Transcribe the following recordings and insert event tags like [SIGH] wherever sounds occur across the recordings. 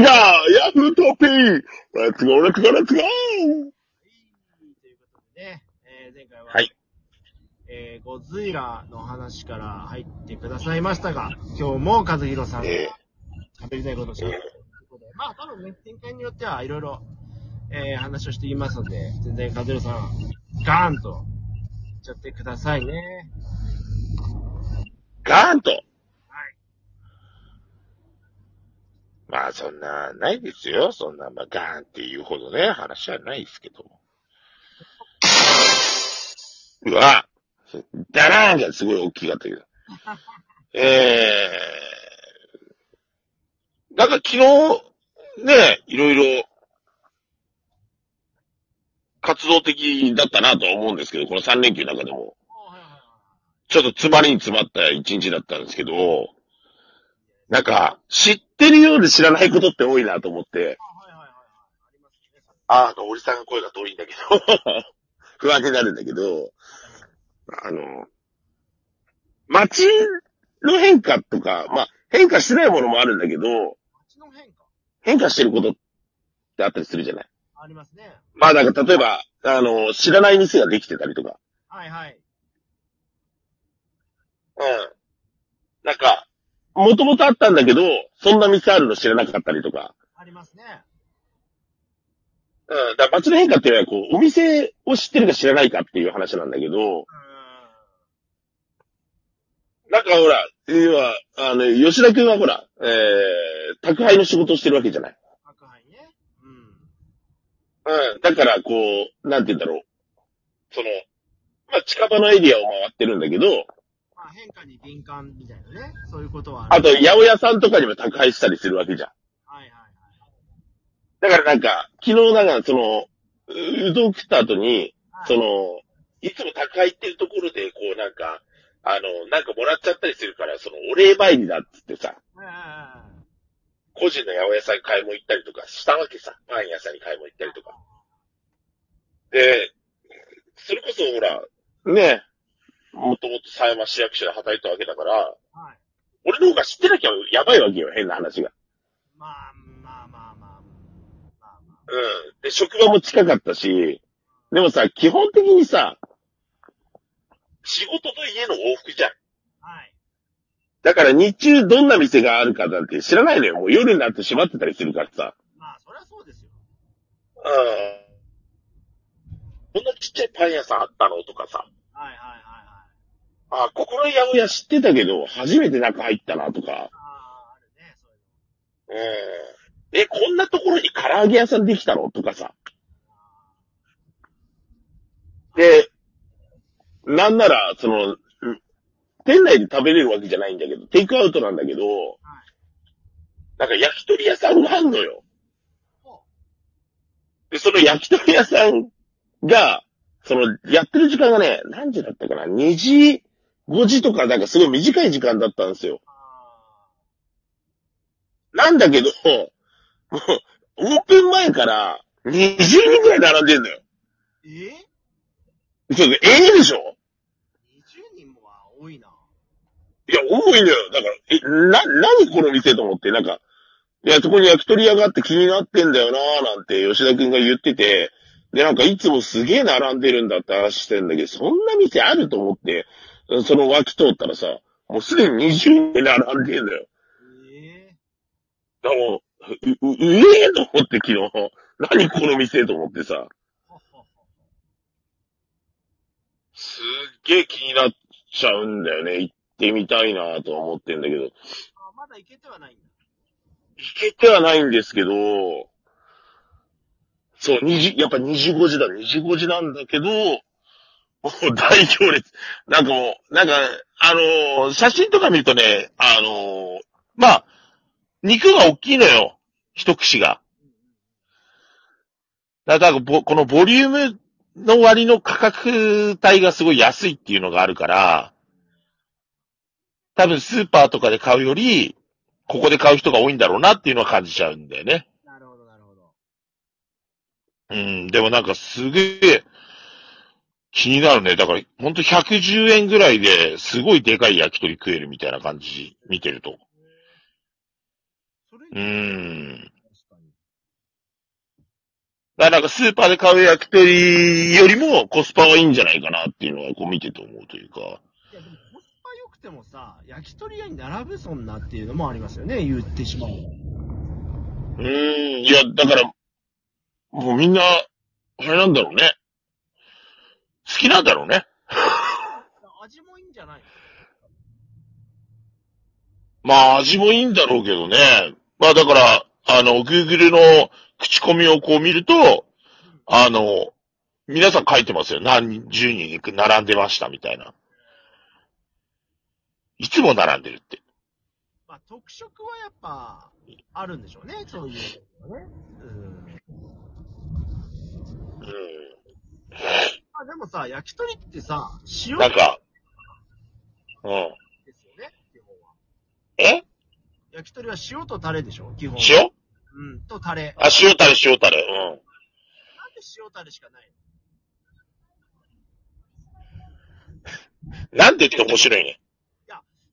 ないかヤフートピーレッツゴーレッツゴーレッツゴーはい。ということでね、えー前回は、はい。えー、ゴズイラの話から入ってくださいましたが、今日も和弘さんがえ喋りたいことをしゃべるということで、まあ多分ね、展開によってはいろいろ、えー、話をしていますので、全然和弘さん、ガーンと、いっちゃってくださいね。ガーンと。はい。まあそんな、ないですよ。そんな、まあガーンっていうほどね、話はないですけど。うわダラーンがすごい大きかったけど。えー、なんか昨日、ね、いろいろ、活動的だったなとは思うんですけど、この3連休の中でも、ちょっと詰まりに詰まった一日だったんですけど、なんか、知ってるようで知らないことって多いなと思って、はいはいはいはい。あ。ああ、おじさんが声が遠いんだけど、[LAUGHS] 不安になるんだけど、あの、街の変化とか、まあ、変化してないものもあるんだけど、街の変化？変化してることってあったりするじゃない？ありますね。まあ、なんか例えば、あの、知らない店ができてたりとか、はいはい。うん。なんか、もともとあったんだけど、そんな店あるの知らなかったりとか、ありますね。うん。だから街の変化っていうのは、こう、お店を知ってるか知らないかっていう話なんだけど、うーん。なんかほら、要は、あの、吉田くんはほら、えー、宅配の仕事をしてるわけじゃない。白杯ね。うん。うん。だから、こう、なんて言うんだろう。その、まあ、近場のエリアを回ってるんだけど、まあ変化に敏感みたいなね。そういうことはあと、る八百屋さんとかにも宅配したりするわけじゃん。はいはいはい。だからなんか、昨日なんか、その、ううどん食った後に、はいその、いつも宅配ってるところで、こうなんか、あの、なんかもらっちゃったりするから、その、お礼参りだっつってさ、個人の八百屋さんに買い物行ったりとかしたわけさ。パン屋さんに買い物行ったりとか。で、それこそほら、ね、もともと狭山市役所で働いたわけだから、はい。俺の方が知ってなきゃやばいわけよ、変な話が。まあまあまあまあ。まあまあ。うん。で、職場も近かったし、でもさ、基本的にさ、仕事と家の往復じゃん。はい。だから日中どんな店があるかなんて知らないのよ。もう夜になって閉まってたりするからさ。まあ、そりゃそうですよ。うん。こんなちっちゃいパン屋さんあったのとかさ。はいはいはいはい。あ、ここの八百屋知ってたけど、初めて中入ったなとか。ああ、あるね、そういううん。え、こんなところに唐揚げ屋さんできたの？とかさ。で、なんなら、その、うん店内で食べれるわけじゃないんだけど、テイクアウトなんだけど、なんか焼き鳥屋さんがあんのよ。ほで、その焼き鳥屋さんが、その、やってる時間がね、何時だったかな ?2 時、5時とかなんかすごい短い時間だったんですよ。あなんだけど、もう、オープン前から20人くらい並んでんのよ。ーえ？ちょっと、ええでしょ ?20 人もは多いな。いや、多いのよ。だから、え、な、何この店と思って、なんか、いや、そこに焼き鳥屋があって気になってんだよなーなんて吉田くんが言ってて、で、なんかいつもすげえ並んでるんだって話してんだけど、そんな店あると思って、その脇通ったらさ、もうすでに20人並んでんだよ。えだからもう、う、う、うええと思って昨日、何この店と思ってさ、すっげえ気になっちゃうんだよね。行ってみたいなとは思ってんだけど。あまだ行けてはないんだ。行けてはないんですけど、そう、2時、やっぱ2時5時だ、2時5時なんだけど、も [LAUGHS] う大行列。なんかもう、なんか、あのー写真とか見るとね、あのーまあ、肉が大きいのよ。一串が。だからぼ、このボリュームの割の価格帯がすごい安いっていうのがあるから、多分スーパーとかで買うより、ここで買う人が多いんだろうなっていうのは感じちゃうんだよね。なるほど、なるほど。うん、でもなんかすげえ気になるね。だから、ほんと110円ぐらいですごいでかい焼き鳥食えるみたいな感じ、見てると。うーん。からなんかスーパーで買う焼き鳥よりもコスパはいいんじゃないかなっていうのはこう見てて思うというか。いや、でもコスパ良くてもさ、焼き鳥屋に並ぶそんなっていうのもありますよね、言ってしまう。うーん、いや、だから、もうみんな、あれなんだろうね。好きなんだろうね。[LAUGHS] 味もいいんじゃないまあ、味もいいんだろうけどね。まあ、だから、あの、Google の口コミをこう見ると、あの、皆さん書いてますよ。何十人並んでましたみたいな。いつも並んでるって。まあ、特色はやっぱ、あるんでしょうね、そういうね。うん。うあ、でもさ、焼き鳥ってさ、塩ん。なんか、うん。ですよね、基本は。え？焼き鳥は塩とタレでしょ、基本は。塩？うん、とタレ。あ、塩タレ、塩タレ。うん。なんで塩タレしかないの？なんでって面白いね。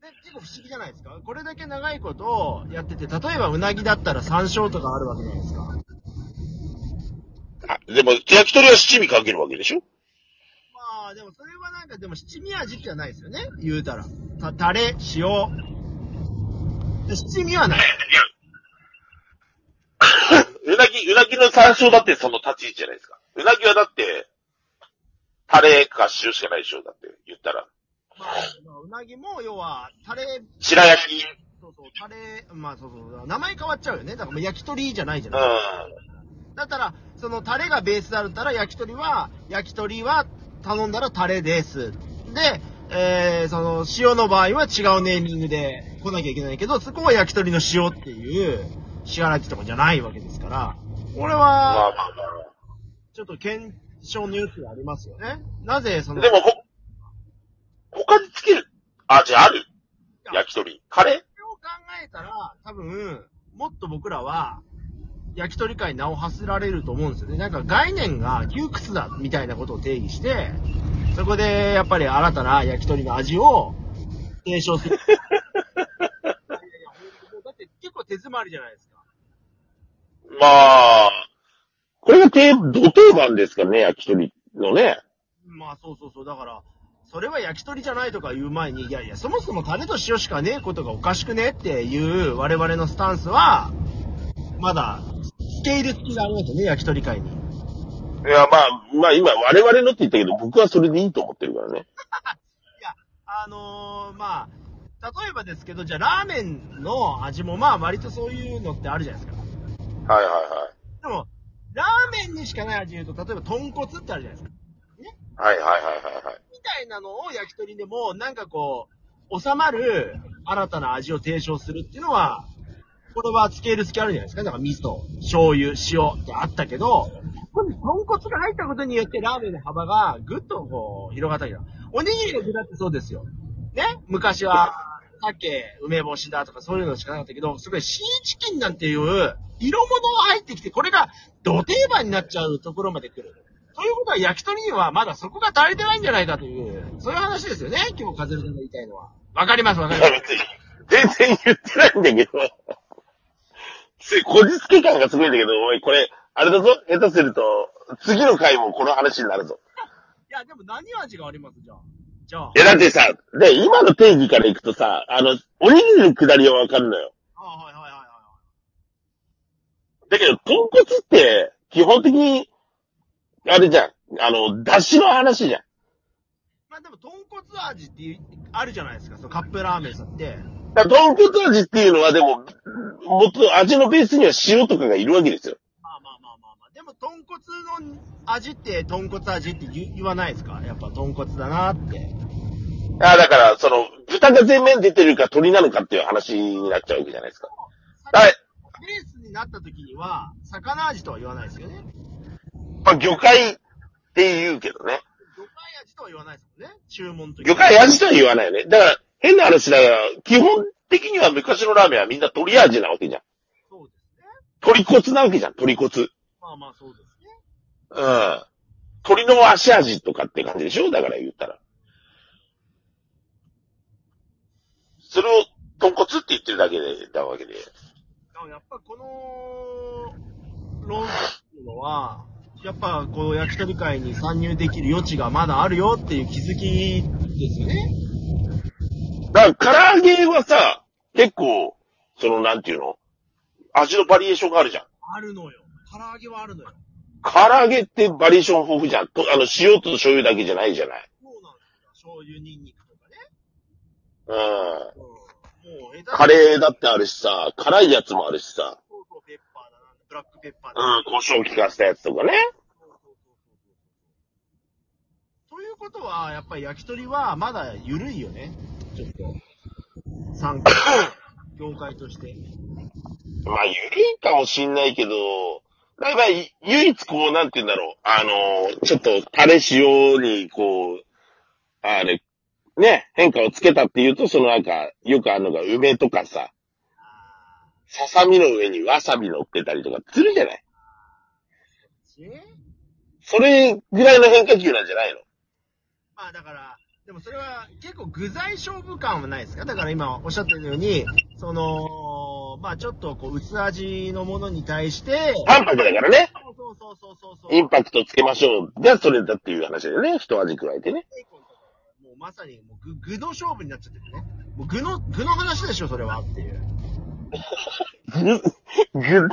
で、結構不思議じゃないですか？これだけ長いことやってて、例えばうなぎだったら山椒とかあるわけじゃないですか。あ、でも、焼き鳥は七味かけるわけでしょ？まあ、でもそれはなんか、でも七味味じゃないですよね言うたら。た、タレ、塩。で七味はない。うなぎ、うなぎの山椒だってその立ち位置じゃないですか。うなぎはだって、タレか塩しかないでしょだって、言ったら。まあ、まあうなぎも、要は、タレ、白焼き。そうそう、タレ、まあそうそう、名前変わっちゃうよね。だからもう焼き鳥じゃないじゃうない。ん。だったら、そのタレがベースだったら、焼き鳥は、焼き鳥は頼んだらタレです。で、えー、その、塩の場合は違うネーミングで来なきゃいけないけど、そこは焼き鳥の塩っていう、支払きとかじゃないわけですから、これまあは、ちょっと検証の余地がありますよね。なぜ、そあ。の、でも、ほ、他につける味ある焼き鳥。カレー？それを考えたら、多分、もっと僕らは、焼き鳥界に名を馳せられると思うんですよね。なんか概念が窮屈だみたいなことを定義して、そこでやっぱり新たな焼き鳥の味を提唱する。いやいや本当だって結構手詰まりじゃないですか。まあ、これが定、土定番ですからね、焼き鳥のね。まあそうそうそう。だから、それは焼き鳥じゃないとか言う前に、いやいや、そもそもタレと塩しかねえことがおかしくねっていう我々のスタンスは、まだ、スケール付きがありますよね、焼き鳥界に。いや、まあ、まあ今、我々のって言ったけど、僕はそれでいいと思ってるからね。[LAUGHS] あのー、まあ、例えばですけど、じゃあラーメンの味もまあ割とそういうのってあるじゃないですか。はいはいはい。でも、ラーメンにしかない味言うと、例えば豚骨ってあるじゃないですか。はいはいはいはいはい。みたいなのを焼き鳥でも、なんかこう、収まる新たな味を提唱するっていうのは、これはスケール付きあるじゃないですか。だから味噌、醤油、塩ってあったけど、これ豚骨が入ったことによってラーメンの幅がぐっとこう、広がったけど、おにぎりの具だってそうですよ。ね？昔は、鮭、梅干しだとかそういうのしかなかったけど、すごいシーチキンなんていう、色物が入ってきて、これが土定番になっちゃうところまで来る。ということは焼き鳥にはまだそこが足りてないんじゃないかという、そういう話ですよね、今日カズルさんが言いたいのは。わかります、わかります。全然言ってないんだけど。つい、こじつけ感がすごいんだけど、おい、これ、あれだぞ下手すると、次の回もこの話になるぞ。いや、でも何味があります？じゃあ。じゃあ。いや、だってさ、で、今の定義からいくとさ、あの、おにぎりのくだりはわかるのよ。あはいはいはいはい。だけど、豚骨って、基本的に、あれじゃん。あの、出汁の話じゃん。まあでも、豚骨味っていうあるじゃないですか、そのカップラーメンさんって。だから豚骨味っていうのはでも、もっと味のベースには塩とかがいるわけですよ。まあまあまあまあまあ。でも、豚骨の味って、豚骨味って言言わないですか？やっぱ豚骨だなって。あだから、その、豚が全面出てるか鳥なのかっていう話になっちゃうわけじゃないですか。はい。ベースになった時には、魚味とは言わないですよね。まあ、魚介って言うけどね。魚介味とは言わないですもんね。注文と魚介味とは言わないよね。だから、変な話だから、基本的には昔のラーメンはみんな鳥味なわけじゃん。そうですね。鳥骨なわけじゃん、鳥骨。まあまあそうですね。うん。鳥の足味とかって感じでしょ？だから言ったら。それを豚骨って言ってるだけで、だわけで。やっぱこの論っていうのは、やっぱ、こう、焼き鳥会に参入できる余地がまだあるよっていう気づきですよね。だから、唐揚げはさ、結構、その、なんていうの？味のバリエーションがあるじゃん。あるのよ。唐揚げはあるのよ。唐揚げってバリエーション豊富じゃん。とあの、塩と醤油だけじゃないじゃない。そうなんですよ。醤油、ニンニクとかね。うん。うん。もう、下手カレーだってあるしさ、辛いやつもあるしさ。そうそう、ペッパーだなブラックペッパーだうん、胡椒効かせたやつとかね。そうそうそうそうということは、やっぱり焼き鳥はまだ緩いよね。ちょっと。参加。業界として。まあ、ゆるいかもしんないけど、だいばい唯一こう、なんて言うんだろう。あのーちょっと、タレ塩に、こう、あれ、ね、変化をつけたっていうと、そのなんか、よくあるのが梅とかさ、あささみの上にわさび乗ってたりとかするじゃない？ーえ？それぐらいの変化球なんじゃないの？まあだから、でもそれは結構具材勝負感はないですか？だから今おっしゃってるように、その、まあちょっとこう薄味のものに対して、淡白だからね。そうそうそうそうそう。インパクトつけましょう。じゃあそれだっていう話だよね。一味加えてね。もうまさにもう具具の勝負になっちゃってるね。もう具の、具の話でしょ、それはっていう。[LAUGHS] 具、具、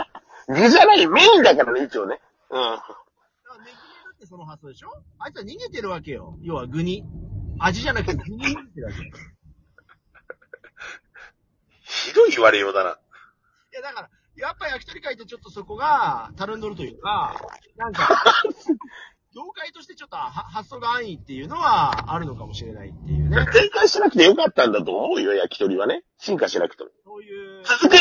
具じゃない、メインだからね、一応ね。うん。だからネギだってその発想でしょ？あいつは逃げてるわけよ。要は具に。味じゃなくて具に逃げてるわけ。いひどい言われようだな。やだから、やっぱ焼き鳥界ってちょっとそこが、たるんどるというか、なんか、[LAUGHS] 業界としてちょっとは発想が安易っていうのはあるのかもしれないっていうね。展開しなくてよかったんだと思うよ、焼き鳥はね。進化しなくても。そういう、続く、